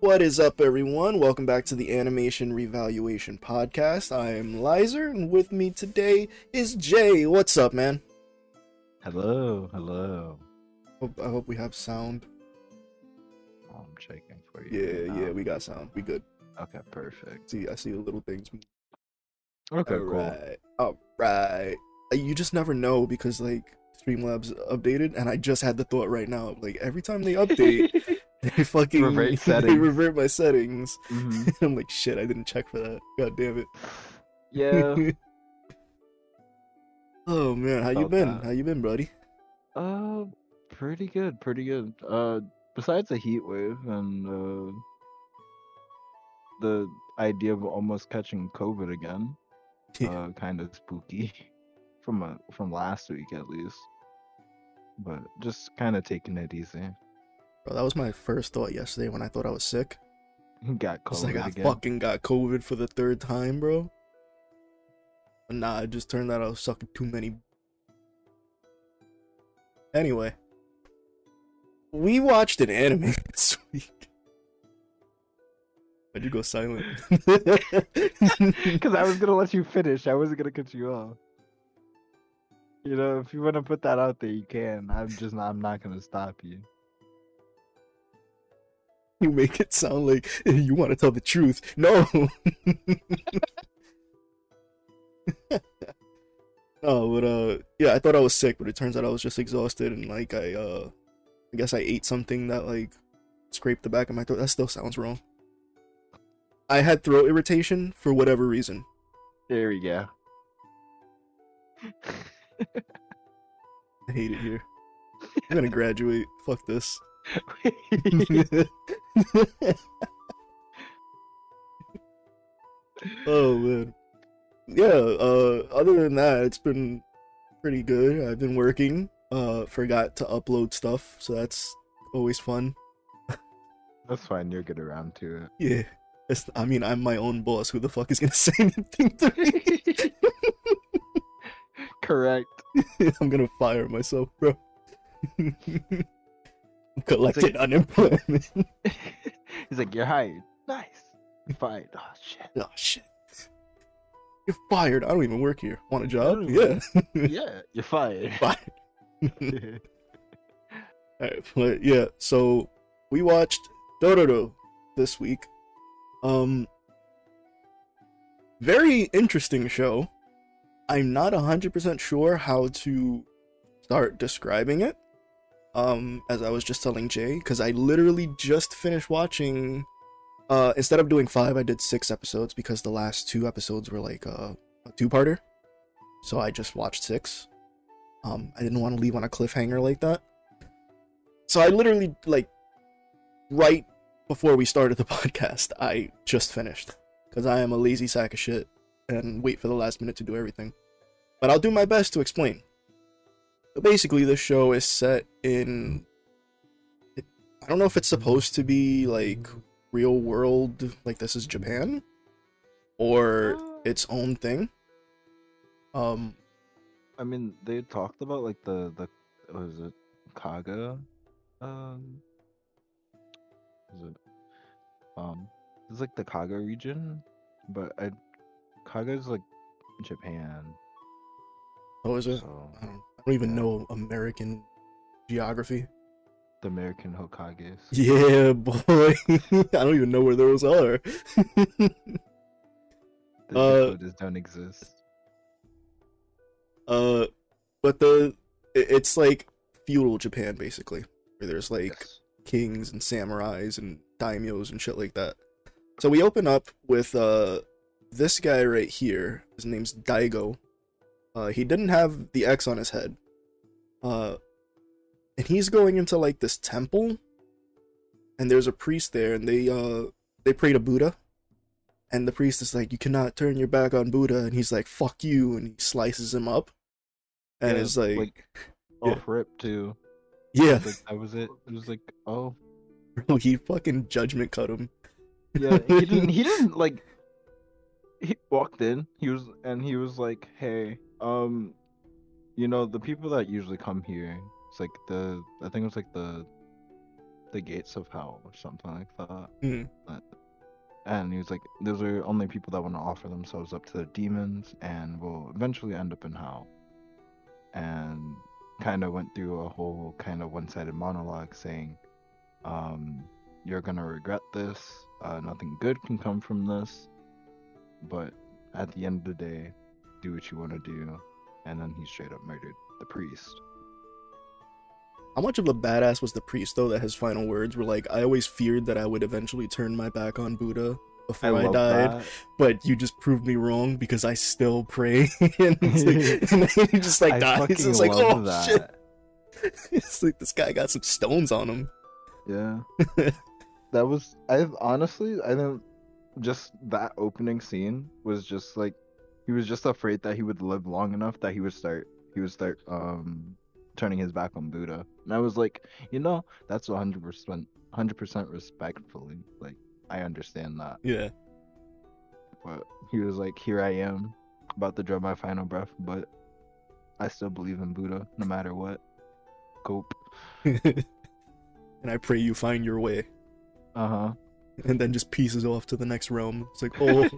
What is up, everyone? Welcome back to the Animation Revaluation Podcast. I am Lizer, and with me today is Jay. What's up, man? Hello, hello. Hope, I hope we have sound. Oh, I'm checking for you. Yeah, right yeah, we got sound. We good. Okay, perfect. See, I see the little things. Okay, Alright, alright. Uh, You just never know because, like, Streamlabs updated, and I just had the thought right now. Like, every time they update, they fucking Revert they revert my settings. Mhm. I'm like, shit, I didn't check for that. God damn it. Yeah. oh man, how you been? that. How you been, buddy? uh, pretty good, pretty good. Uh, besides the heat wave and uh, the idea of almost catching COVID again, Yeah. uh, kind of spooky from a, from last week at least. But just kind of taking it easy. Bro, that was my first thought yesterday when I thought I was sick. Got COVID like, I again. fucking got COVID for the third time, bro. But nah, it just turned out I was sucking too many. Anyway, we watched an anime this week. Why'd you go silent? Because I was gonna let you finish. I wasn't gonna cut you off. You know, if you want to put that out there, you can. I'm just not. I'm not gonna stop you. You make it sound like you want to tell the truth. No. oh, but uh, yeah, I thought I was sick, but it turns out I was just exhausted and like I uh, I guess I ate something that like scraped the back of my throat. That still sounds wrong. I had throat irritation for whatever reason. There we go. I hate it here. I'm gonna graduate. Fuck this. oh man. Yeah, uh other than that, it's been pretty good. I've been working. Uh forgot to upload stuff, so that's always fun. That's fine. You'll get around to it. Yeah. It's, I mean, I'm my own boss. Who the fuck is gonna say anything to me? Correct. I'm gonna fire myself, bro. I'm collecting unemployment. He's like, you're hired. Nice. You're fired. Oh shit. oh shit. You're fired. I don't even work here. Want a job? Yeah. yeah, you're fired. Fired. Alright, but yeah, so we watched Dororo this week. Um very interesting show. I'm not 100% sure how to start describing it. Um as I was just telling Jay cuz I literally just finished watching uh instead of doing 5 I did 6 episodes because the last two episodes were like uh, a two-parter. So I just watched 6. Um, I didn't want to leave on a cliffhanger like that. So I literally like right before we started the podcast, I just finished because I am a lazy sack of shit and wait for the last minute to do everything. But I'll do my best to explain. Basically, this show is set in. it- I don't know if it's supposed to be like real world, like this is Japan, or its own thing. Um, I mean, they talked about like the the was it Kaga, um, is it um, it's like the Kaga region, but I Kaga is like Japan, what was it? so I don't, I don't even Yeah. know American geography. the American Hokages. Yeah, boy. I don't even know where those are. The uh, Dakotas don't exist. uh, but the it's like feudal Japan basically, where there's like Yes. kings and samurais and daimyos and shit like that. So we open up with uh this guy right here. His name's Daigo. Uh, he didn't have the X on his head. Uh, and he's going into like this temple, and there's a priest there, and they uh they pray to Buddha. And the priest is like, "You cannot turn your back on Buddha," and he's like, "Fuck you," and he slices him up. And Yeah, it's like, like yeah. off rip too. yeah, Like that was it. It was like, oh bro, he fucking judgment cut him. yeah. He didn't. He didn't like. He walked in. He was and he was like, hey, um, you know the people that usually come here. It's like the I think it was like the the gates of hell or something like that. Mhm. Uh, And he was like, those are only people that want to offer themselves up to the demons and will eventually end up in hell. And kind of went through a whole kind of one-sided monologue saying, um, "You're gonna regret this. Uh, nothing good can come from this. But at the end of the day, do what you want to do." And then he straight up murdered the priest. How much of a badass was the priest though that his final words were like, "I always feared that I would eventually turn my back on Buddha before I, love died, that. but you just proved me wrong because I still pray." and, like, and then he just like I dies. It's like, oh that. shit! It's like this guy got some stones on him. Yeah. that was I honestly I think just that opening scene was just like he was just afraid that he would live long enough that he would start he would start um turning his back on Buddha. And I was like, you know, that's 100% 100% respectfully. Like I understand that. Yeah. But he was like, here I am about to draw my final breath, but I still believe in Buddha no matter what. Cope. and I pray you find your way. Uh-huh. And then just pieces off to the next realm. It's like, oh,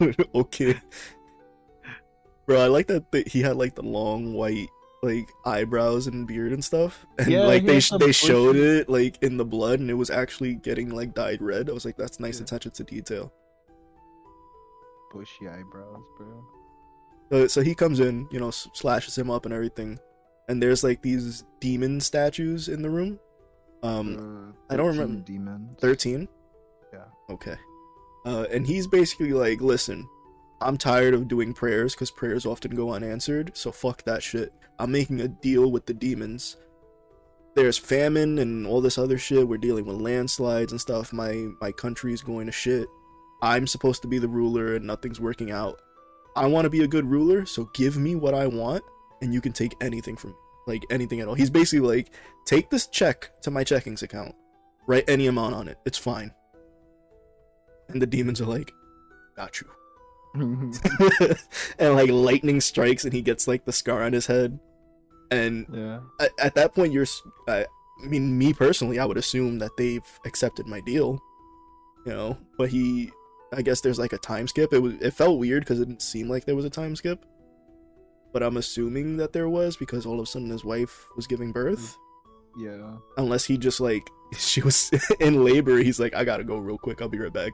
okay. Bro, I like that th- he had like the long white like eyebrows and beard and stuff, and Yeah, like he they they showed it like in the blood, and it was actually getting like dyed red. I was like, that's nice Yeah. attention to detail. Bushy eyebrows, bro. So, so he comes in, you know, slashes him up and everything, and there's like these demon statues in the room. Um, Uh, I don't remember- Demons. 13 Yeah. okay uh and he's basically like listen i'm tired of doing prayers because prayers often go unanswered so fuck that shit. I'm making a deal with the demons. There's famine and all this other shit. We're dealing with landslides and stuff. My my country's going to shit. I'm supposed to be the ruler and nothing's working out. I want to be a good ruler so give me what i want and you can take anything from me like anything at all. He's basically like take this check to my checkings account. Write any amount on it. It's fine. And the demons are like got you and like lightning strikes and he gets like the scar on his head. And yeah. at, at that point you're—I mean me personally i would assume that they've accepted my deal you know? But he i guess there's like a time skip. It was it felt weird because it didn't seem like there was a time skip. But i'm assuming that there was because all of a sudden his wife was giving birth. Yeah. unless he just like she was in labor he's like i gotta go real quick. I'll be right back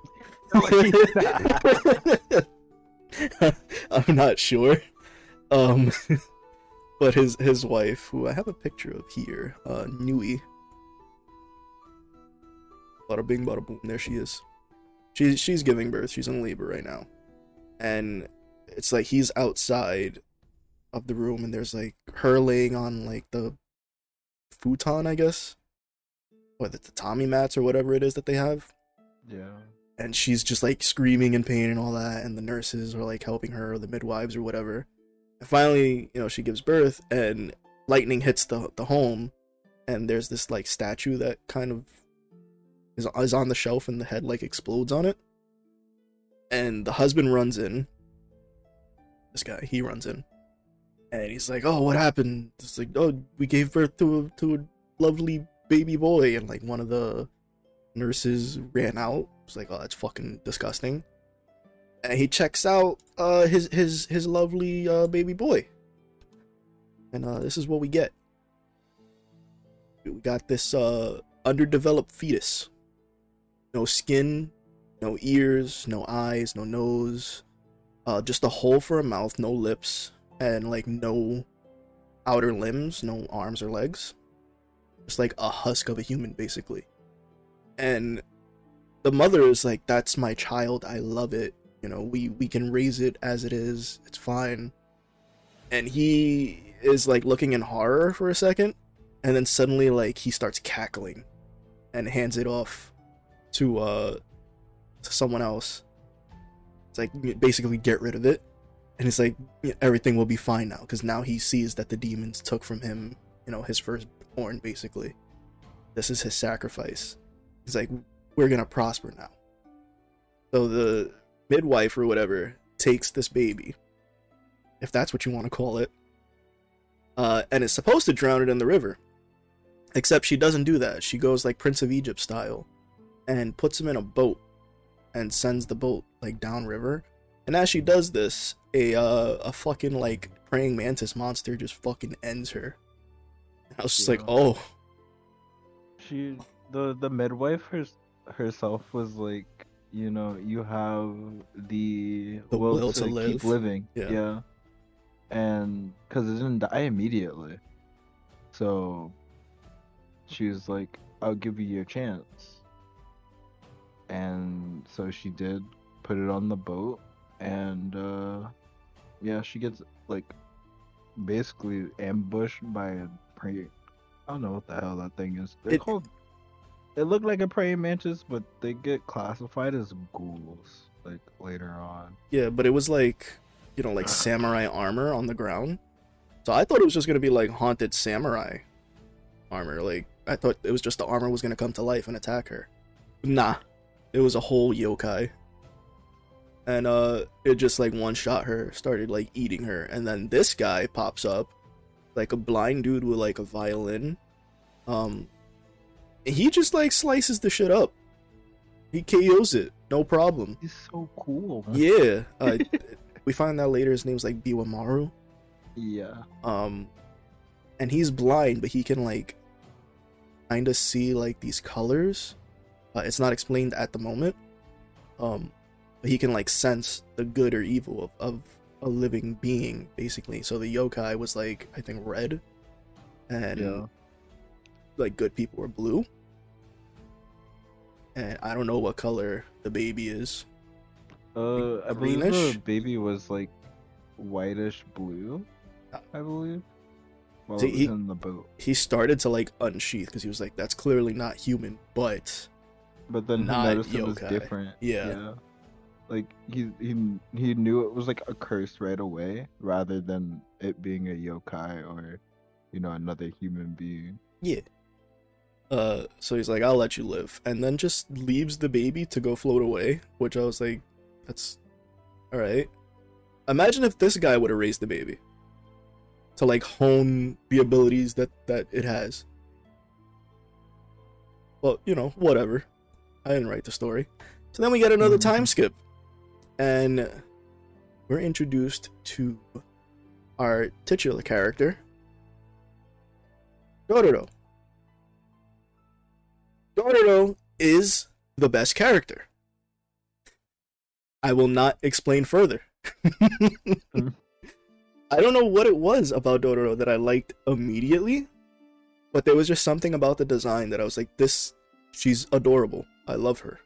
i'm not sure. Um but his his wife who i have a picture of here uh nui. Bada bing bada boom there she is. She's she's giving birth. She's in labor right now. And it's like he's outside of the room and there's like her laying on like the futon i guess? Or the tatami mats or whatever it is that they have? Yeah. And she's just like screaming in pain and all that and the nurses are like helping her or the midwives or whatever. And finally you know she gives birth and lightning hits the the home and there's this like statue that kind of is, is on the shelf and the head like explodes on it. And the husband runs in. This guy he runs in. And he's like oh what happened? It's like oh we gave birth to a to a lovely baby boy. And like one of the nurses ran out. Like, oh, that's fucking disgusting. And he checks out uh his his his lovely uh baby boy. And uh this is what we get. We got this uh underdeveloped fetus. No skin, no ears, no eyes, no nose. Uh just a hole for a mouth, no lips, and like no outer limbs, no arms or legs. Just like a husk of a human basically and the mother is like that's my child. I love it. You know we we can raise it as it is. It's fine. And he is like looking in horror for a second and then suddenly like he starts cackling and hands it off to uh to someone else. It's like basically get rid of it. And it's like everything will be fine now because now he sees that the demons took from him you know his firstborn basically. This is his sacrifice. He's like, we're gonna prosper now. So the midwife or whatever takes this baby, if that's what you want to call it, uh, and is supposed to drown it in the river. Except she doesn't do that. She goes like Prince of Egypt style and puts him in a boat and sends the boat like downriver. And as she does this, a uh, a fucking like praying mantis monster just fucking ends her. I was just like, oh, she the the midwife her, herself was like you know you have the, The will, will to, to keep living. Yeah. and because it didn't die immediately. So she was like i'll give you your chance. And so she did put it on the boat and uh yeah she gets like basically ambushed by a i don't know what the hell that thing is. They're It- called it looked like a praying mantis but they get classified as ghouls like later on yeah, but it was like, you know, like samurai armor on the ground. So I thought it was just gonna be like haunted samurai armor. Like I thought it was just the armor was gonna come to life and attack her. Nah, it was a whole yokai. And uh, it just like one shot her, started like eating her, and then this guy pops up, like a blind dude with like a violin. Um, he just like slices the shit up. He KOs it, no problem. he's so cool Yeah, uh, we find out later his name's like Biwamaru. yeah Um, and he's blind, but he can like kind of see like these colors. Uh, it's not explained at the moment. Um, but he can like sense the good or evil of, of a living being, basically. So the yokai was like I think red, and yeah like good people are blue. And I don't know what color the baby is. Uh, I believe greenish? the baby was like whitish blue. Uh, I believe. While See, he- in the boat, He started to like unsheath because he was like, "That's clearly not human," but but then he Not noticed it was different. Yeah. Like he he he knew it was like a curse right away, rather than it being a yokai or, you know, another human being. Yeah. Uh, so he's like, I'll let you live. And then just leaves the baby to go float away, which I was like, that's alright. Imagine if this guy would have raised the baby. To like hone the abilities that, that it has. Well, you know, whatever. I didn't write the story. So then we get another Mhm. time skip. And we're introduced to our titular character, Dororo. Dororo is the best character. I will not explain further. I don't know what it was about Dororo that I liked immediately, but there was just something about the design that I was like, this, she's adorable. I love her.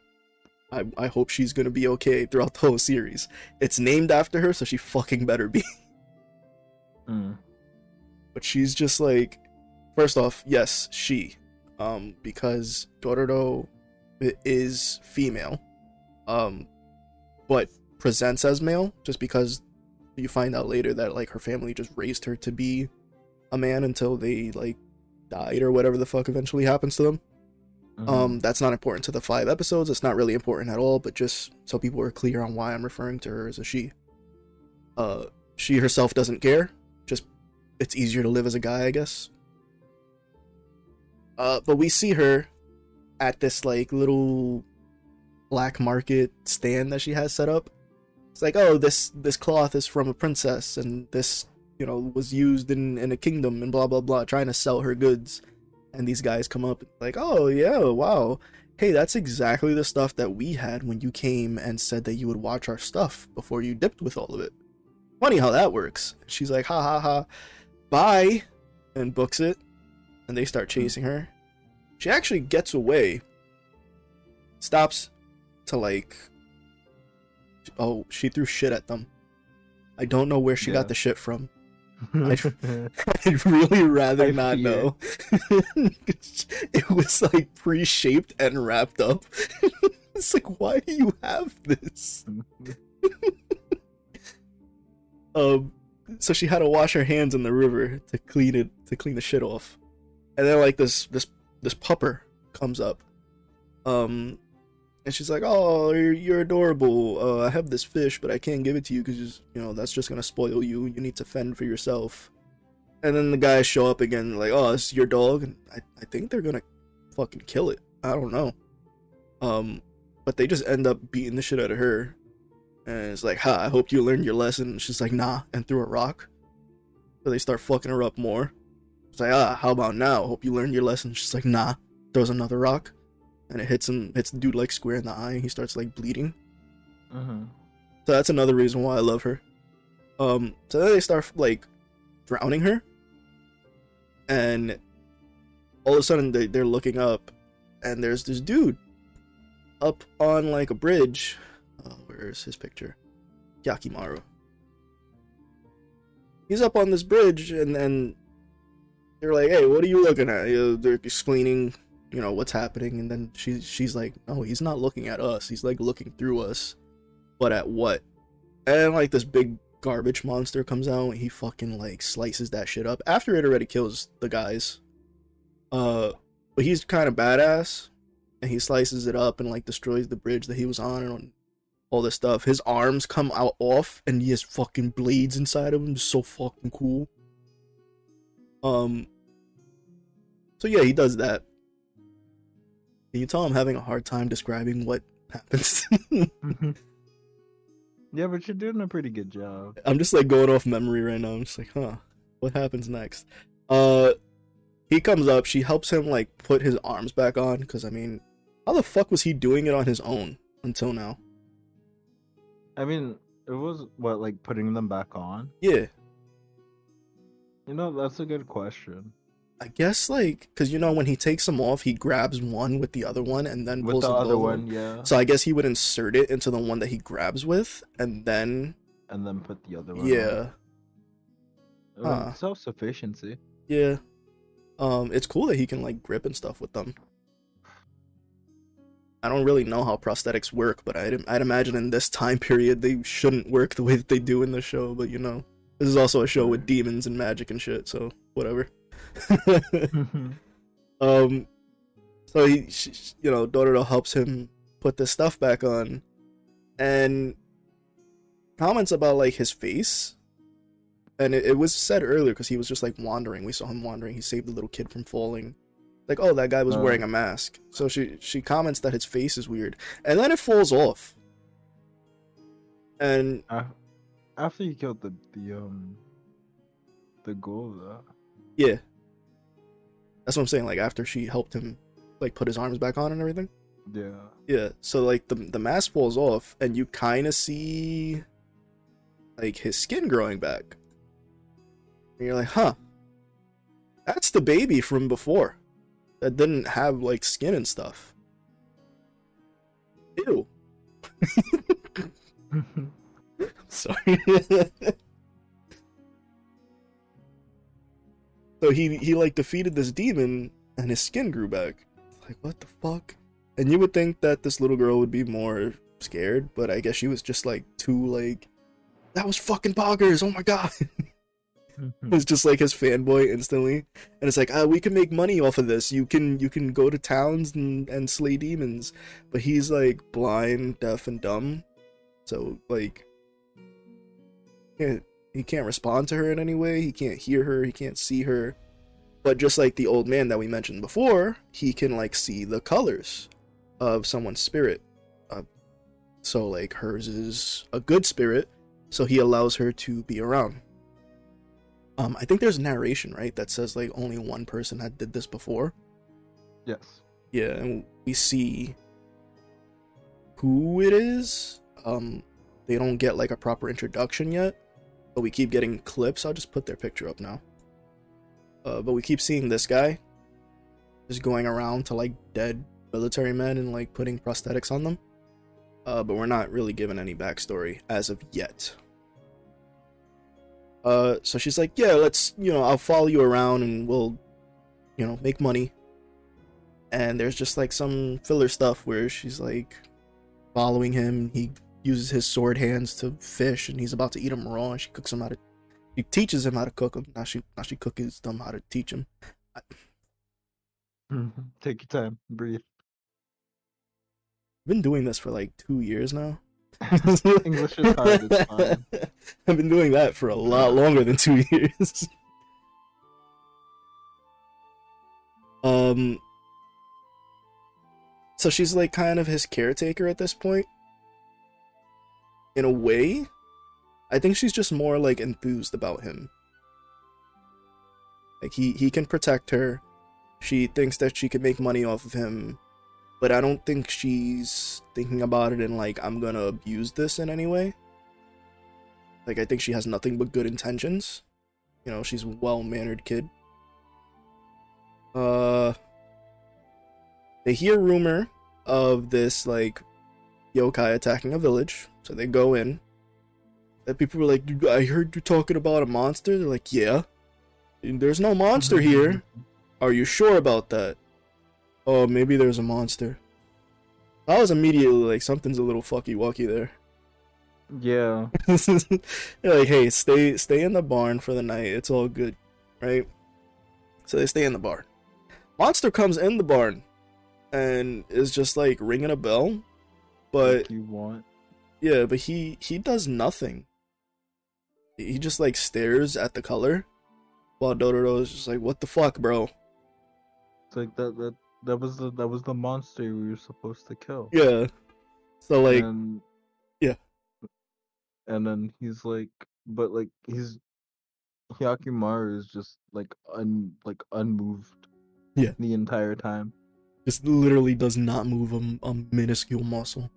I, I hope she's gonna be okay throughout the whole series. It's named after her, so she fucking better be. Mm. but she's just like first off yes she um because dororo is female um but presents as male just because you find out later that like her family just raised her to be a man until they like died or whatever the fuck eventually happens to them. Mhm. um that's not important to the five episodes. It's not really important at all but just so people are clear on why i'm referring to her as a she. Uh she herself doesn't care. Just it's easier to live as a guy i guess uh but we see her at this like little black market stand that she has set up. It's like oh this this cloth is from a princess and this you know was used in in a kingdom and blah blah blah trying to sell her goods. And these guys come up like oh yeah wow. Hey that's exactly the stuff that we had when you came and said that you would watch our stuff before you dipped with all of it. Funny how that works. She's like ha ha ha. Bye and books it and they start chasing her she actually gets away stops to like oh she threw shit at them i don't know where she Yeah. got the shit from I'd, I'd really rather I not fear. know. it was like pre-shaped and wrapped up. it's like, why do you have this? Um, so she had to wash her hands in the river to clean it to clean the shit off, and then like this this this pupper comes up, um, and she's like, "Oh, you're, you're adorable. Uh, I have this fish, but I can't give it to you because you know that's just gonna spoil you. You need to fend for yourself." And then the guys show up again, like, oh, it's your dog. And I, I think they're gonna fucking kill it. I don't know. Um, but they just end up beating the shit out of her. And it's like, ha, I hope you learned your lesson. And she's like, nah, and threw a rock. So they start fucking her up more. It's like, ah, how about now? Hope you learned your lesson. She's like, nah, throws another rock. And it hits him, hits the dude like square in the eye, and he starts like bleeding. Mm-hmm. So that's another reason why I love her. Um, so then they start like drowning her, and all of a sudden they, they're looking up, and there's this dude up on like a bridge. Oh, where's his picture? Hyakkimaru. He's up on this bridge, and then they're like, "Hey, what are you looking at?" You know, they're explaining, you know, what's happening, and then she's she's like, "No, he's not looking at us. He's like looking through us." but at what? And like this big garbage monster comes out, and he fucking like slices that shit up after it already kills the guys. Uh, but he's kind of badass, and he slices it up and like destroys the bridge that he was on and all this stuff. His arms come out off, and he has fucking blades inside of him. So fucking cool. Um. So yeah, he does that. Can you tell I'm having a hard time describing what happens? Yeah, but you're doing a pretty good job. I'm just like going off memory right now. I'm just like, huh, what happens next? Uh, he comes up. She helps him like put his arms back on. Because I mean, how the fuck was he doing it on his own until now? I mean, it was what like putting them back on. Yeah, You know, that's a good question. I guess like because you know when he takes them off, he grabs one with the other one and then pulls the the other one, yeah, So I guess he would insert it into the one that he grabs with, and then and then put the other one. yeah, on. Huh. self sufficiency. yeah. Um, it's cool that he can like grip and stuff with them. I don't really know how prosthetics work, but I'd I'd imagine in this time period they shouldn't work the way that they do in the show. But you know, this is also a show with demons and magic and shit, so whatever. um, so he, sh sh- you know, Dororo helps him put this stuff back on, and comments about like his face. And it, it was said earlier because he was just like wandering. We saw him wandering. He saved the little kid from falling. Like, oh, that guy was Oh. wearing a mask. So she she comments that his face is weird, and then it falls off. And Af- After you killed the the um the Gova. yeah, that's what I'm saying. Like after she helped him, like put his arms back on and everything. Yeah. Yeah, so like the the mask falls off, and you kind of see like his skin growing back, and you're like, huh, that's the baby from before that didn't have like skin and stuff. Ew. Sorry. so he he like defeated this demon, and his skin grew back. Like what the fuck? And you would think that this little girl would be more scared, but I guess she was just like too like that was fucking boggers. Oh my god. it's just like his fanboy instantly. And it's like, ah, we can make money off of this. You can you can go to towns and, and slay demons. But he's like blind, deaf, and dumb. So like can't he can't respond to her in any way. He can't hear her, he can't see her. But just like the old man that we mentioned before, he can like see the colors of someone's spirit. Uh, so like hers is a good spirit, so he allows her to be around. Um, I think there's narration right that says like only one person had did this before. yes. Yeah, and we see who it is. Um, they don't get like a proper introduction yet, but we keep getting clips. I'll just put their picture up now. Uh, but we keep seeing this guy just going around to like dead military men and like putting prosthetics on them. Uh, but we're not really given any backstory as of yet. Uh, so she's like, yeah, let's, you know, I'll follow you around and we'll, you know, make money and there's just like some filler stuff where she's like following him. He uses his sword hands to fish, and he's about to eat them raw. And she cooks him how to. She teaches him how to cook them. Now she now she cooks them how to teach him. Take your time. Breathe. I've been doing this for like two years now. English is hard. It's fine. I've been doing that for a lot longer than two years. Um so she's like kind of his caretaker at this point. In a way, I think she's just more like enthused about him. Like he he can protect her. She thinks that she can make money off of him, but I don't think she's thinking about it in like I'm going to abuse this in any way. Like I think she has nothing but good intentions. You know, she's a well-mannered kid. Uh they hear rumor of this like yokai attacking a village, so they go in. And people were like, "I heard you talking about a monster." They're like, "Yeah, there's no monster here. Are you sure about that?" Oh, maybe there's a monster. I was immediately like, something's a little fucky wucky there. Yeah. They're like, hey, stay stay in the barn for the night. It's all good, right? So they stay in the barn. Monster comes in the barn and is just like ringing a bell, but Like you want. yeah, but he he does nothing. He just like stares at the color, while Dororo is just like, "What the fuck, bro?" It's like that that that was the that was the monster we were supposed to kill. Yeah. So like, and, yeah. And then he's like, but like he's Hyakkimaru is just like un like unmoved. Yeah. The entire time. just literally does not move a, a minuscule muscle.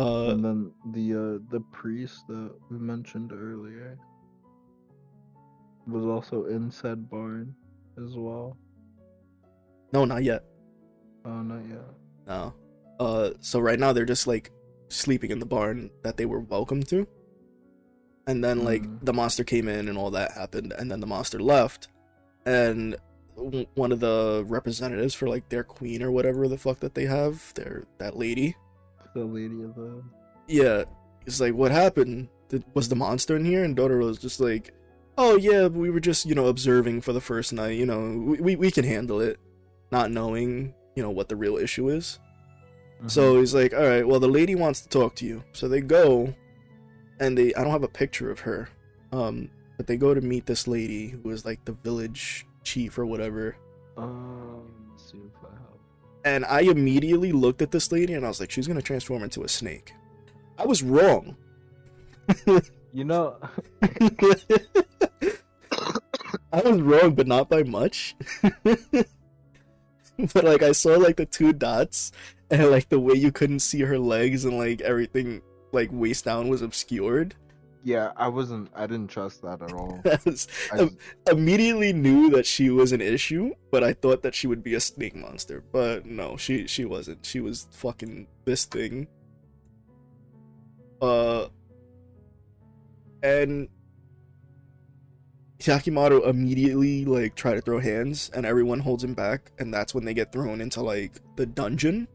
Uh, and then the uh the priest that we mentioned earlier was also in said barn as well. no, not yet. Oh, not yet. No. Uh, so right now they're just like sleeping in the barn that they were welcome to. And then like Mm. the monster came in and all that happened, and then the monster left, and w- one of the representatives for like their queen or whatever the fuck that they have, their that lady, The lady of the yeah, it's like what happened? Did, was the monster in here? And Dororo was just like, oh yeah, we were just you know observing for the first night. You know, we we, we can handle it, not knowing you know what the real issue is. So he's like, all right, well, the lady wants to talk to you. So they go, and they, I don't have a picture of her, um, but they go to meet this lady who is like the village chief or whatever. Um, And I immediately looked at this lady and I was like, she's gonna transform into a snake. I was wrong. You know, I was wrong, but not by much. but like I saw like the two dots and like the way you couldn't see her legs and like everything like waist down was obscured. Yeah, I wasn't. I didn't trust that at all. I immediately knew that she was an issue, but I thought that she would be a snake monster. But no, she she wasn't. She was fucking this thing. Uh and Hyakkimaru immediately like try to throw hands and everyone holds him back and that's when they get thrown into like the dungeon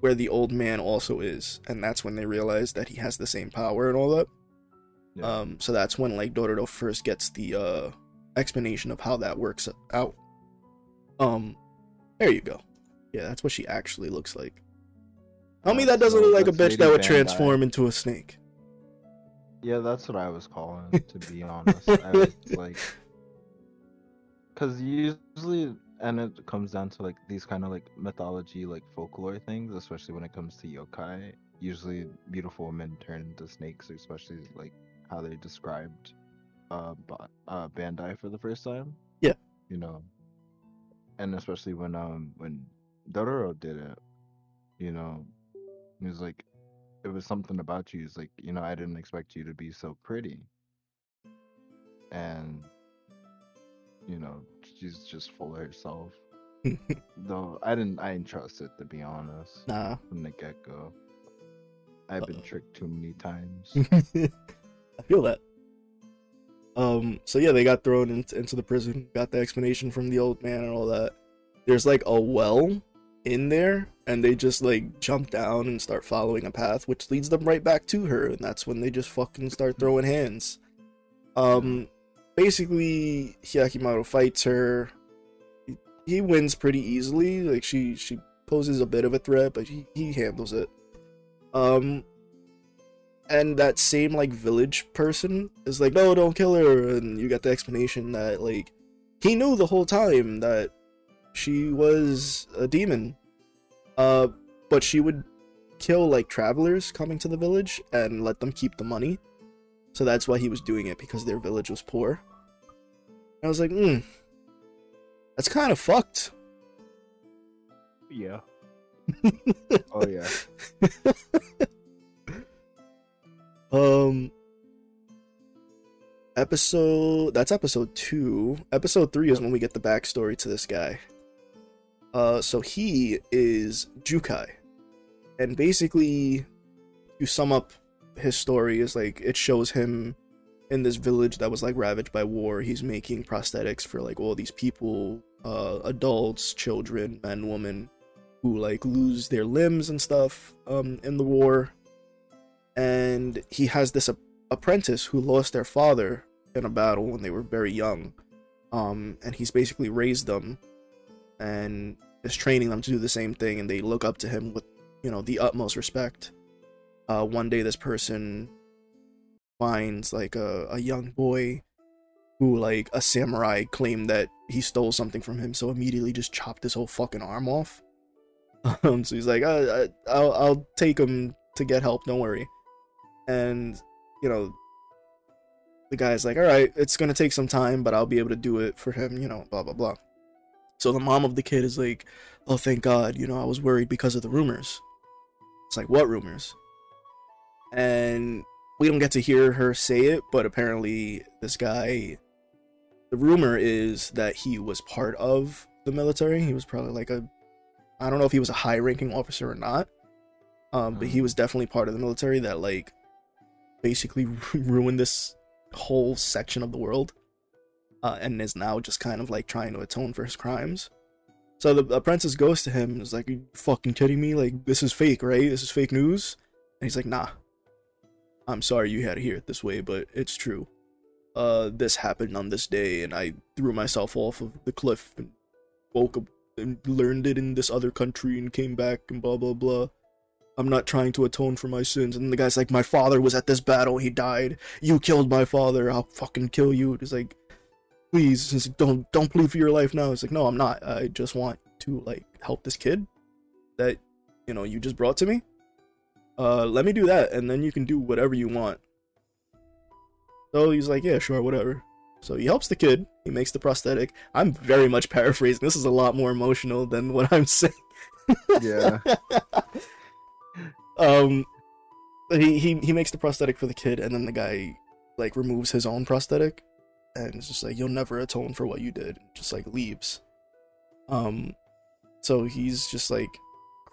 where the old man also is and that's when they realize that he has the same power and all that. Yeah. Um, so that's when like Dororo first gets the uh explanation of how that works out. Um, there you go. Yeah, that's what she actually looks like. Tell me that doesn't look like a bitch that would transform into a snake. yeah, that's what I was calling. To be honest, I was like, because usually, and it comes down to like these kind of like mythology, like folklore things, especially when it comes to yokai. Usually, beautiful women turn into snakes, especially like how they described uh, uh Bandai for the first time. Yeah. you know, and especially when um when Dororo did it, you know, he was like, it was something about you. It's like, you know, I didn't expect you to be so pretty. And, you know, she's just full of herself. Though I didn't, I didn't trust it to be honest nah. from the get go. I've been Uh-oh. tricked too many times. Feel that. Um, so yeah, they got thrown into, into the prison, got the explanation from the old man and all that. There's like a well in there, and they just like jump down and start following a path, which leads them right back to her, and that's when they just fucking start throwing hands. Um, basically, Hyakkimaru fights her. He, he wins pretty easily. Like she she poses a bit of a threat, but he, he handles it. Um, and that same like village person is like, no, don't kill her. And you got the explanation that like he knew the whole time that she was a demon. Uh, but she would kill like travelers coming to the village and let them keep the money. So that's why he was doing it because their village was poor. And I was like, hmm, that's kind of fucked. Yeah. oh yeah. Um, episode that's episode two. Episode three is when we get the backstory to this guy. Uh, so he is Jukai, and basically, you sum up his story is like it shows him in this village that was like ravaged by war. He's making prosthetics for like all these people, uh, adults, children, men, women, who like lose their limbs and stuff um in the war and he has this a- apprentice who lost their father in a battle when they were very young. Um and he's basically raised them and is training them to do the same thing. And they look up to him with you know the utmost respect. Uh one day this person finds like a, a young boy who like a samurai claimed that he stole something from him. So immediately just chopped his whole fucking arm off. Um so he's like uh, I, I'll, I'll take him to get help. Don't worry and you know the guy's like all right it's gonna take some time but i'll be able to do it for him you know blah blah blah. So the mom of the kid is like oh thank god you know i was worried because of the rumors. It's like what rumors? And we don't get to hear her say it but apparently this guy the rumor is that he was part of the military. He was probably like a i don't know if he was a high ranking officer or not um, but he Mm. was definitely part of the military that like basically ruined this whole section of the world uh, and is now just kind of like trying to atone for his crimes. So the apprentice goes to him and is like you fucking kidding me? Like this is fake right? This is fake news? And he's like nah. I'm sorry you had to hear it this way but it's true. Uh this happened on this day and i threw myself off of the cliff and woke up and learned it in this other country and came back and blah blah blah I'm not trying to atone for my sins. And the guy's like, My father was at this battle, he died. You killed my father, I'll fucking kill you. It's like, please, like, don't don't plead for your life now. It's like, no, I'm not. I just want to like help this kid that you know you just brought to me. Uh let me do that, and then you can do whatever you want. So he's like, Yeah, sure, whatever. So he helps the kid, he makes the prosthetic. I'm very much paraphrasing. This is a lot more emotional than what I'm saying. Yeah. um he, he he makes the prosthetic for the kid and then the guy like removes his own prosthetic and it's just like you'll never atone for what you did just like leaves. Um so he's just like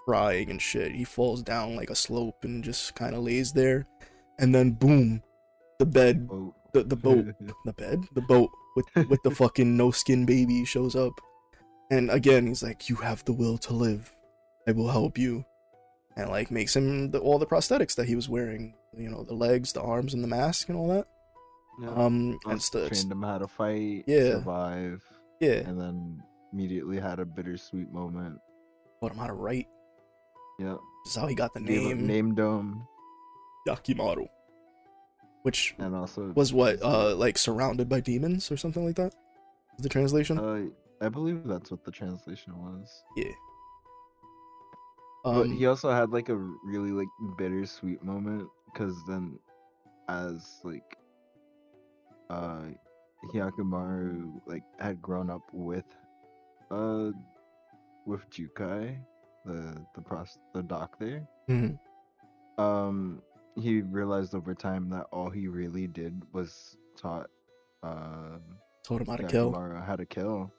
crying and shit. He falls down like a slope and just kind of lays there and then boom the bed the, the boat the bed the boat with with the fucking no skin baby shows up. And again he's like you have the will to live. I will help you and like makes him the, all the prosthetics that he was wearing you know the legs the arms and the mask and all that Yeah. um and Also st- trained him how to fight, Yeah. survive, yeah and then immediately had a bittersweet moment. taught him how to write Yeah. this is how he got the Gave name named him, Hyakkimaru which and also was what uh like surrounded by demons or something like that. the translation Uh, I believe that's what the translation was. yeah but um he also had like a really like bittersweet moment because then, as like, uh, Hyakkimaru like had grown up with, uh, with Jukai, the the pros the doctor. mhm. Um, he realized over time that all he really did was taught, uh, taught him how to kill how to kill.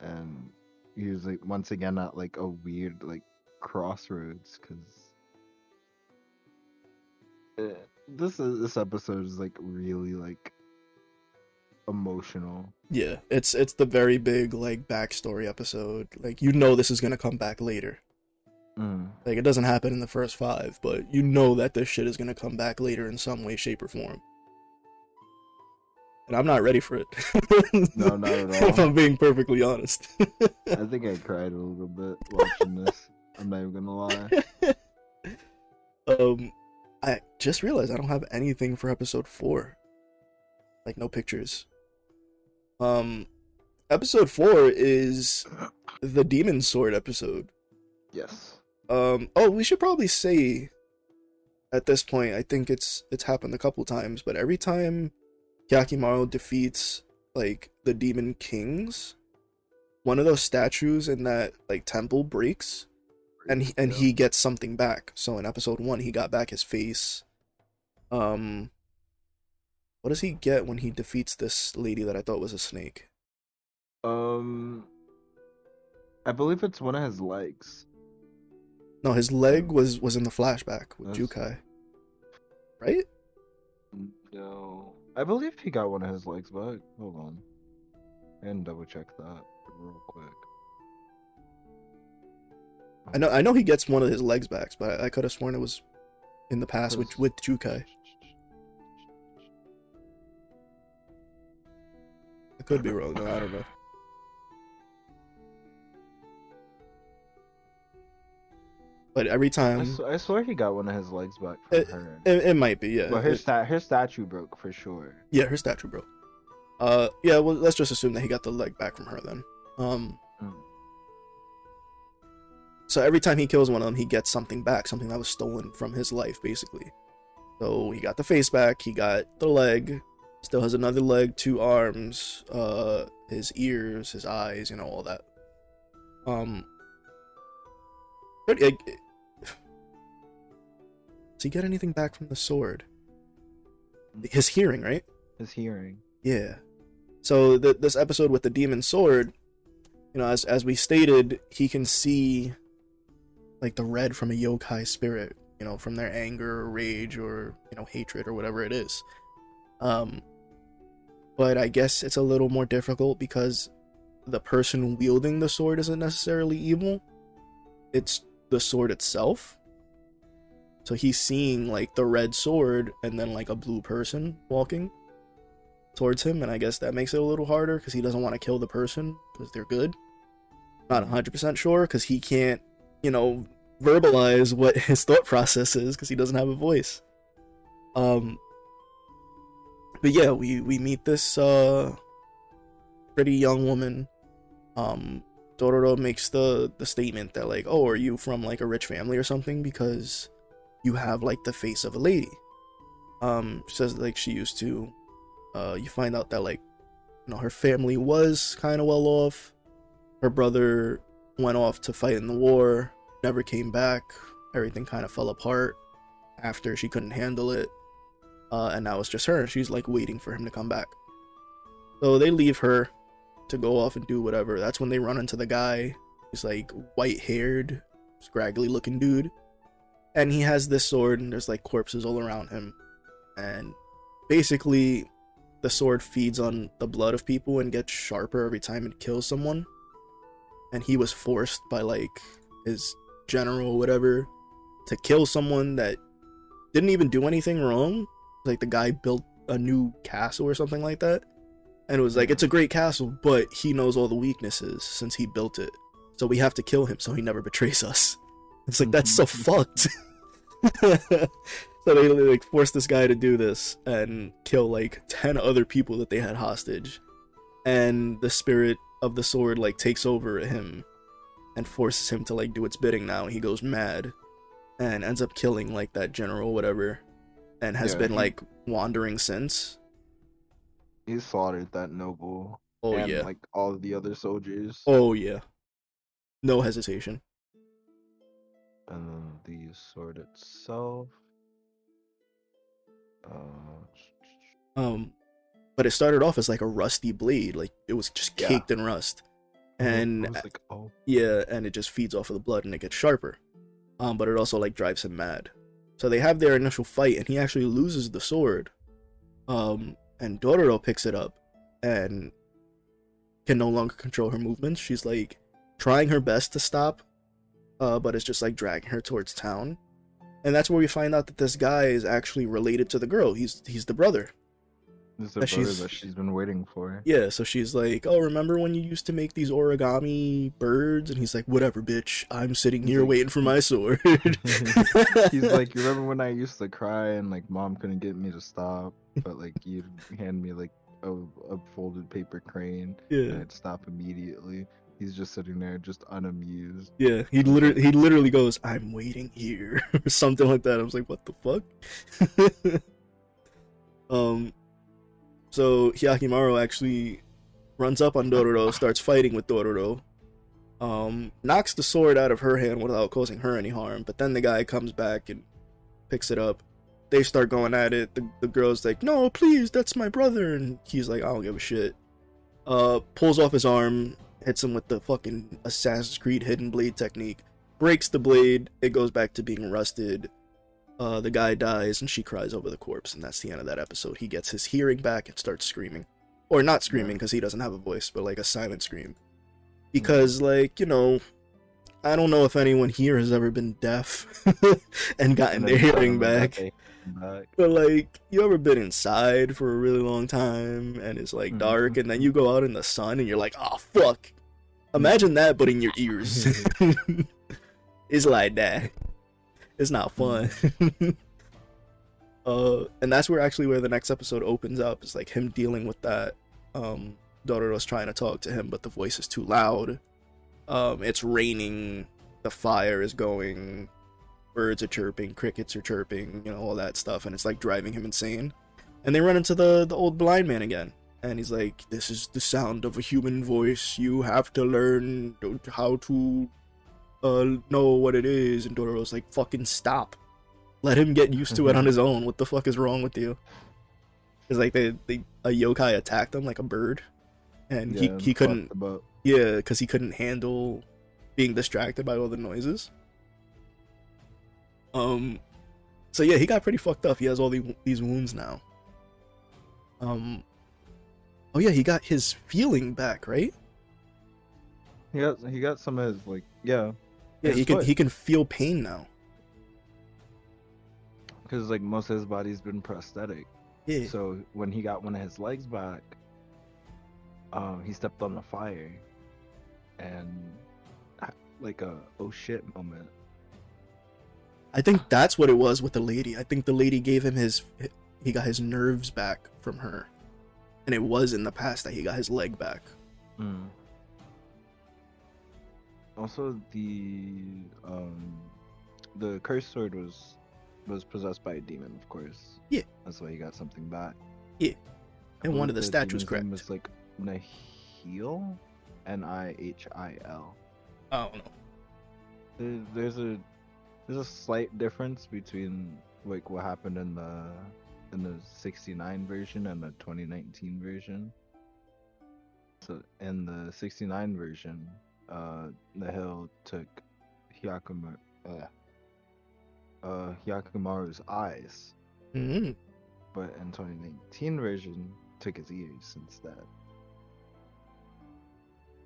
And he was like once again at like a weird like crossroads because this is this episode is like really like emotional. Yeah, it's it's the very big like backstory episode. Like you know this is gonna come back later. Mm. Like it doesn't happen in the first five, but you know that this shit is gonna come back later in some way, shape, or form. And I'm not ready for it. No, not at all. if. I'm being perfectly honest. I think I cried a little bit watching this. I'm not even gonna lie. um, I just realized I don't have anything for episode four. Like no pictures. Um, episode four is the demon sword episode. Yes. Um. Oh, we should probably say at this point. I think it's it's happened a couple times, but every time Hyakkimaru defeats like the demon kings, one of those statues in that like temple breaks, and he, and he gets something back. So in episode one, he got back his face. Um. What does he get when he defeats this lady that I thought was a snake? Um, I believe it's one of his legs. No, his leg was was in the flashback with That's- Jukai. Right? No, I believe he got one of his legs back. Hold on, and double check that real quick. I know I know he gets one of his legs back, but I, could have sworn it was in the past with with Jukai. I could be wrong though, I don't know. But every I, time sw- I swear he got one of his legs back from It- her. it, it might be, yeah. but her It- stat her statue broke for sure. yeah, her statue broke. Uh yeah, well let's just assume that he got the leg back from her then. Um Mm. So every time he kills one of them, he gets something back, something that was stolen from his life, basically. So he got the face back, he got the leg, still has another leg, two arms, uh, his ears, his eyes, you know, all that. Um, but it, it- does he get anything back from the sword? His hearing, right? His hearing. Yeah. So th- this episode with the demon sword, you know, as as we stated, he can see like the red from a yokai spirit, you know, from their anger or rage or you know hatred or whatever it is. Um, but I guess it's a little more difficult because the person wielding the sword isn't necessarily evil. It's the sword itself. So he's seeing like the red sword and then like a blue person walking towards him, and I guess that makes it a little harder because he doesn't want to kill the person because they're good. Not 100% sure because he can't, you know, verbalize what his thought process is because he doesn't have a voice. Um, but yeah, we we meet this uh pretty young woman. Um, Dororo makes the the statement that like, oh, are you from like a rich family or something? Because you have like the face of a lady. Um, says like she used to uh, you find out that like you know her family was kind of well off. Her brother went off to fight in the war never came back. Everything kind of fell apart after she couldn't handle it uh, and now it's just her. She's like waiting for him to come back. So they leave her to go off and do whatever. That's when they run into the guy he's like white haired scraggly looking dude and he has this sword and there's like corpses all around him and basically the sword feeds on the blood of people and gets sharper every time it kills someone. And he was forced by like his general or whatever to kill someone that didn't even do anything wrong. Like the guy built a new castle or something like that. And it was like, it's a great castle, but he knows all the weaknesses since he built it. So we have to kill him so he never betrays us. It's like, that's so mm-hmm. fucked. so they like forced this guy to do this and kill like 10 other people that they had hostage and the spirit of the sword like takes over him and forces him to like do its bidding now and he goes mad and ends up killing like that general whatever and has Yeah, been he- like wandering since He slaughtered that noble. oh and, yeah Like all the other soldiers. oh yeah no hesitation And then the sword itself. Uh, um but it started off as like a rusty blade like it was just Yeah. caked in rust and like, oh, Yeah, and it just feeds off of the blood and it gets sharper. Um, but it also like drives him mad. So they have their initial fight and he actually loses the sword. Um, and Dororo picks it up and can no longer control her movements. She's like trying her best to stop, uh, but it's just like dragging her towards town. And that's where we find out that this guy is actually related to the girl. He's he's the brother. this is the That brother she's- that she's been waiting for. Yeah, so she's like, "Oh, remember when you used to make these origami birds?" And he's like, "Whatever, bitch. I'm sitting He's here like- waiting for my sword." He's like, you remember when I used to cry and like mom couldn't get me to stop, but like you'd hand me like a, a folded paper crane Yeah. and it stop immediately. He's just sitting there, just unamused. Yeah, he literally he literally goes, "I'm waiting here," or something like that. I was like, "What the fuck?" um, so Hyakkimaru actually runs up on Dororo, starts fighting with Dororo, um, knocks the sword out of her hand without causing her any harm. But then the guy comes back and picks it up. They start going at it. The, the girl's like, "No, please, that's my brother," and he's like, "I don't give a shit." Uh, pulls off his arm, hits him with the fucking Assassin's Creed hidden blade technique, breaks the blade, it goes back to being rusted. Uh, the guy dies and she cries over the corpse, and that's the end of that episode. He gets his hearing back and starts screaming. Or not screaming because he doesn't have a voice, but like a silent scream. Mm. Because, like, you know, I don't know if anyone here has ever been deaf and gotten their hearing tell them that back. they come back. But like, you ever been inside for a really long time and it's like dark, mm-hmm. and then you go out in the sun and you're like, oh fuck. Imagine that, but in your ears. it's like that. It's not fun. uh, and that's where actually where the next episode opens up. Is like him dealing with that. Um, Dororo's trying to talk to him, but the voice is too loud. Um, it's raining. The fire is going birds are chirping, crickets are chirping, you know, all that stuff, and it's like driving him insane. And they run into the the old blind man again, and he's like, "This is the sound of a human voice. You have to learn how to uh know what it is." And Dororo's like, "Fucking stop! Let him get used to it on his own. What the fuck is wrong with you?" It's like they, they a yokai attacked him like a bird, and Yeah, he he couldn't yeah, because he couldn't handle being distracted by all the noises. Um, so yeah, he got pretty fucked up. He has all the, these wounds now. Um, oh yeah, he got his feeling back, right? he got he got some of his like yeah, Yeah, he can foot. he can feel pain now. because like most of his body's been prosthetic. Yeah, So when he got one of his legs back, um, he stepped on the fire, and like a oh shit moment. I think that's what it was with the lady. I think the lady gave him his he got his nerves back from her, and it was in the past that he got his leg back. Mm. Also, the um, the cursed sword was was possessed by a demon, of course. Yeah. that's why he got something back. Yeah. And one of the the statues demon's name. Was like Nihil, N I H I L. I don't know. There- There's a there's a slight difference between like what happened in the in the 69 version and the 2019 version. So in the 69 version, uh, Nihil took Hyakuma, uh, uh, Hyakkimaru's eyes, hmm but in 2019 version, took his ears instead.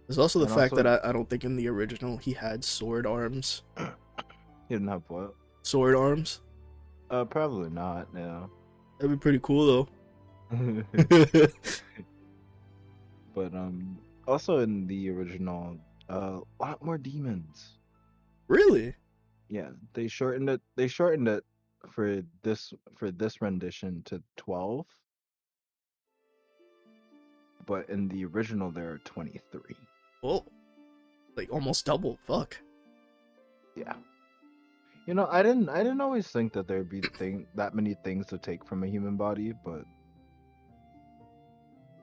There's also the And fact also- that I, I don't think in the original he had sword arms. He didn't have what? Sword arms. Uh, probably not. No. That'd be pretty cool though. but um, also in the original, uh, a lot more demons. really? Yeah, they shortened it. They shortened it for this for this rendition to twelve. But in the original, there are twenty three. Oh, like almost double. Fuck. Yeah. You know, I didn't. I didn't always think that there'd be thing that many things to take from a human body, but.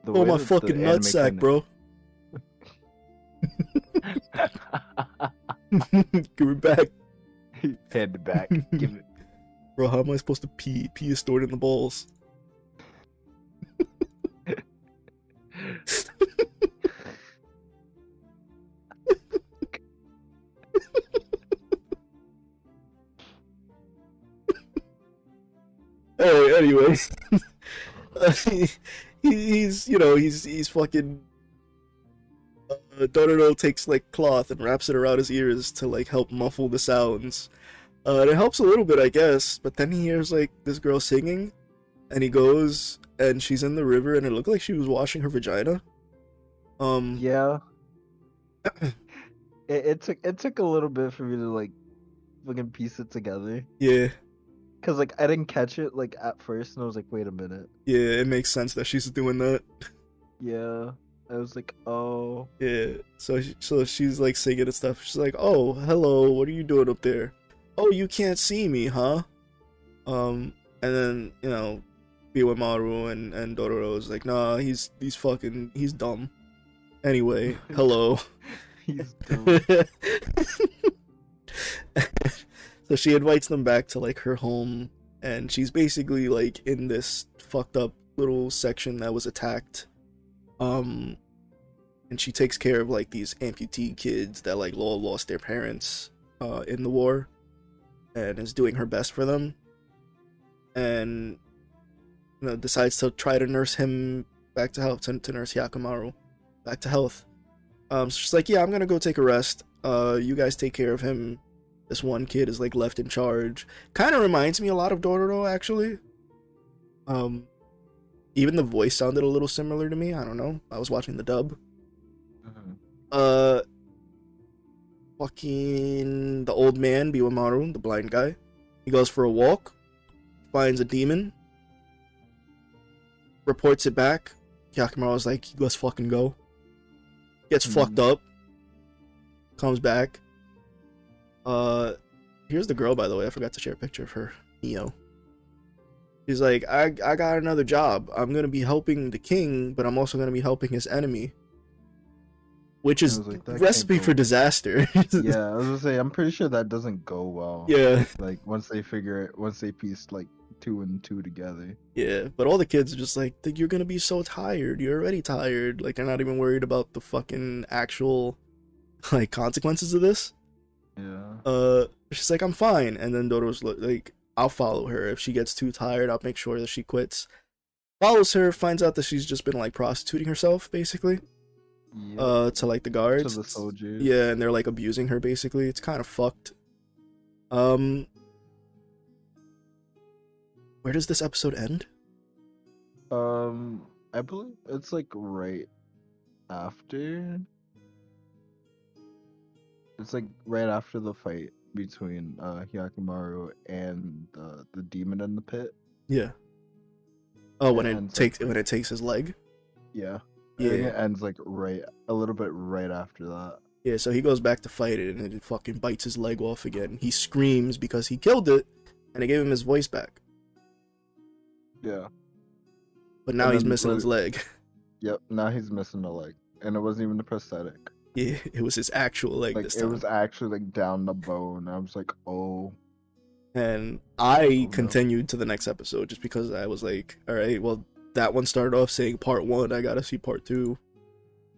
The Oh my fucking nutsack, kinda- bro. Give it back, Hand it back. Give it. bro. How am I supposed to pee? Pee is stored in the balls. Hey, anyways, he, he's you know he's he's fucking. Uh, Dororo takes like cloth and wraps it around his ears to like help muffle the sounds. Uh, and it helps a little bit, I guess. But then he hears like this girl singing, and he goes and she's in the river, and it looked like she was washing her vagina. Um, Yeah. it, it took it took a little bit for me to like fucking piece it together. yeah. Cause like I didn't catch it like at first, and I was like, wait a minute. Yeah, it makes sense that she's doing that. Yeah, I was like, oh, Yeah. So she, so she's like singing and stuff. She's like, "Oh, hello. What are you doing up there? Oh, you can't see me, huh?" Um, and then you know, Biwamaru and and Dororo is like, "Nah, he's he's fucking he's dumb." Anyway, hello. he's dumb. So she invites them back to like her home and she's basically like in this fucked up little section that was attacked. Um and she takes care of like these amputee kids that like all lost their parents uh in the war and is doing her best for them. And you know decides to try to nurse him back to health to, to nurse Hyakkimaru back to health. Um so she's like yeah I'm gonna go take a rest. Uh you guys take care of him this one kid is like left in charge. Kind of reminds me a lot of Dororo actually. Um, even the voice sounded a little similar to me. I don't know. I was watching the dub. Mhm. Uh, fucking the old man Biwamaru, the blind guy. He goes for a walk, finds a demon, reports it back. Hyakkimaru's like, let's fucking go. Gets Mhm. fucked up. Comes back. Uh, here's the girl, by the way. I forgot to share a picture of her. Mio. He's like, I, I got another job. I'm gonna be helping the king, but I'm also gonna be helping his enemy. Which is like, recipe for disaster. yeah, I was gonna say I'm pretty sure that doesn't go well. yeah, Like once they figure it, once they piece like two and two together. yeah. But all the kids are just like, you're gonna be so tired. You're already tired. Like they're not even worried about the fucking actual like consequences of this. Yeah. uh she's like i'm fine and then Dodo's like i'll follow her if she gets too tired i'll make sure that she quits follows her finds out that she's just been like prostituting herself basically yeah. uh to like the guards to the soldiers. yeah and they're like abusing her basically it's kind of fucked um where does this episode end Um, I believe it's like right after. It's like right after the fight between uh Hyakkimaru and uh, the demon in the pit. yeah oh when It it ends, like, takes when it takes his leg Yeah. Yeah it ends like right a little bit right after that. Yeah, so he goes back to fight it and it fucking bites his leg off again. He screams because he killed it and it gave him his voice back. Yeah. But now And he's missing his leg. Yep. Now he's missing a leg, and it wasn't even a prosthetic. Yeah, it was his actual leg Like this it was actually like down the bone. I was like, oh. And I Oh, no. continued to the next episode just because I was like, all right, well, that one started off saying part one. I gotta see part two.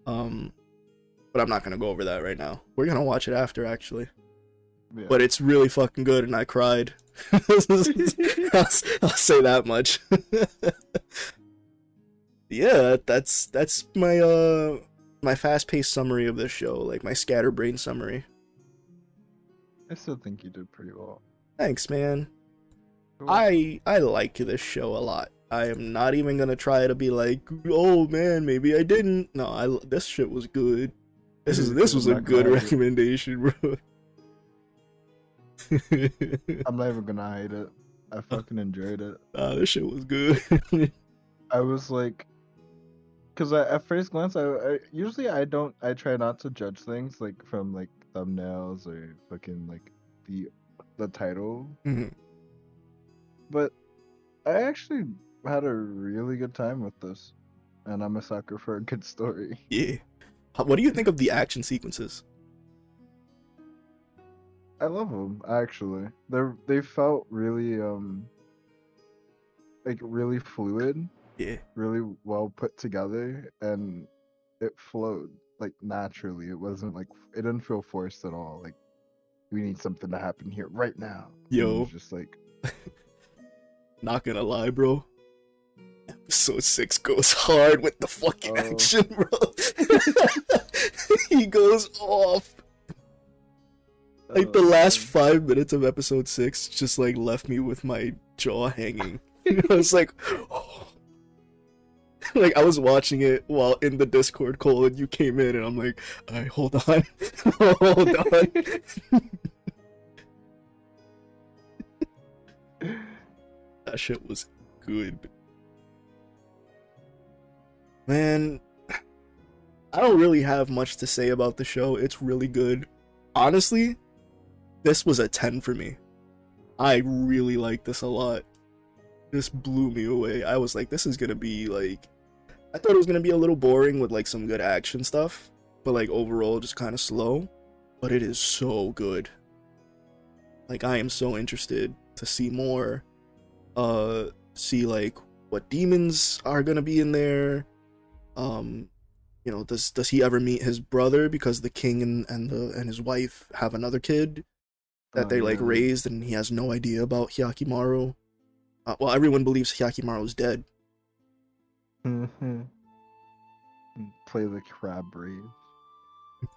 Um, but I'm not gonna go over that right now. We're gonna watch it after, actually. Yeah. But it's really fucking good, and I cried. I'll, I'll say that much. yeah, that's that's my uh my fast paced summary of this show, like my scatterbrain summary. I still think you did pretty well. Thanks, man. Cool. I I like this show a lot. I am not even gonna try to be like, oh man, maybe I didn't. No, I this shit was good. This is this was a good gonna hide it. recommendation, bro. I'm not even gonna hide it. I fucking enjoyed it. nah, this shit was good. I was like, because at first glance, I, I usually I don't I try not to judge things like from like thumbnails or fucking like the the title, Mhm. but I actually had a really good time with this, and I'm a sucker for a good story. yeah. What do you think of the action sequences? I love them actually. They're they felt really um like really fluid, Yeah. really well put together, and it flowed like naturally. It wasn't like it didn't feel forced at all. Like we need something to happen here right now. Yo. just like Not gonna lie, bro. Episode six goes hard with the fucking Oh. action, bro. he goes off. Like the uh, last five minutes of episode six just like left me with my jaw hanging. I was like, oh. like I was watching it while in the Discord call and you came in and I'm like, alright, hold on. hold on. That shit was good. Man, I don't really have much to say about the show. It's really good. Honestly, this was a 10 for me. I really like this a lot. This blew me away. I was like, this is gonna be like. I thought it was gonna be a little boring with like some good action stuff, but like overall just kind of slow. But it is so good. Like I am so interested to see more. Uh, see like what demons are gonna be in there. Um, you know, does does he ever meet his brother because the king and and the and his wife have another kid that Oh, they like yeah. raised and he has no idea about Hyakkimaru. Uh, well, everyone believes Hyakkimaru is dead. Mhm. Play the crab brave.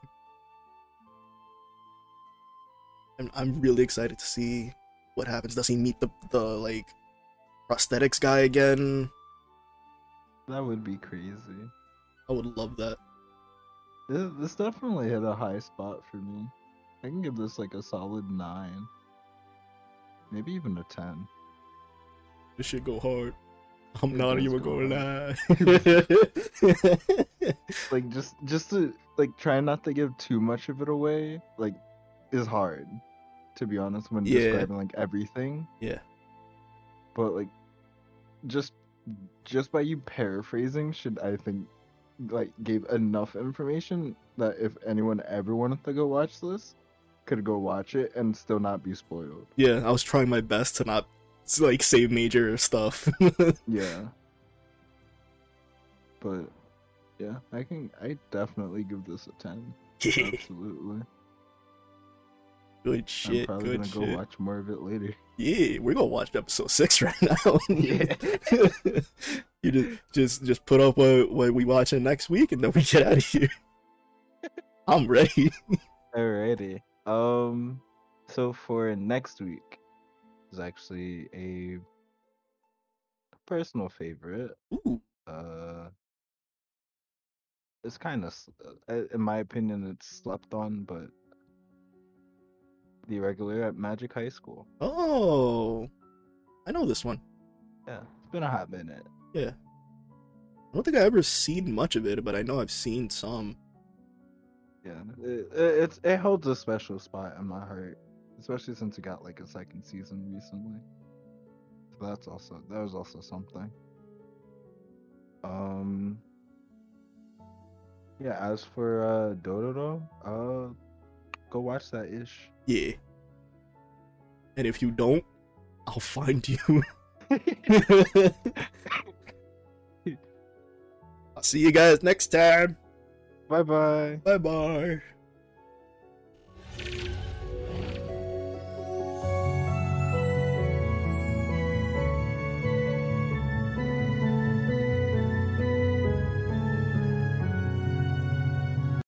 I'm I'm really excited to see what happens. Does he meet the the like prosthetics guy again? That would be crazy. I would love that. This, this definitely hit a high spot for me. I can give this like a solid nine, maybe even a ten. This should go hard. I'm not even gonna lie. Like just just to like try not to give too much of it away, like, is hard. To be honest, when Yeah. describing like everything. Yeah. But like, just just by you paraphrasing, should I think like gave enough information that if anyone ever wanted to go watch this, could go watch it and still not be spoiled. yeah, I was trying my best to not like say major stuff. Yeah. But yeah, I can I definitely give this a ten. Absolutely. good shit. I'm probably gonna shit. go watch more of it later. Yeah, we're gonna watch episode six right now. Yeah. you just just just put up what what we watching next week, and then we get out of here. I'm ready. Alrighty. Um so for next week is actually a personal favorite. Ooh, Uh it's kind of in my opinion it's slept on, but the Irregular at Magic High School. oh, I know this one. Yeah, it's been a hot minute. Yeah, I don't think I ever seen much of it, but I know I've seen some. Yeah, it, it, it's it holds a special spot in my heart, especially since it got like a second season recently. So that's also that was also something. Um. Yeah, as for uh Dororo, uh, go watch that ish. Yeah, and if you don't, I'll find you. I'll see you guys next time. bye bye. Bye bye.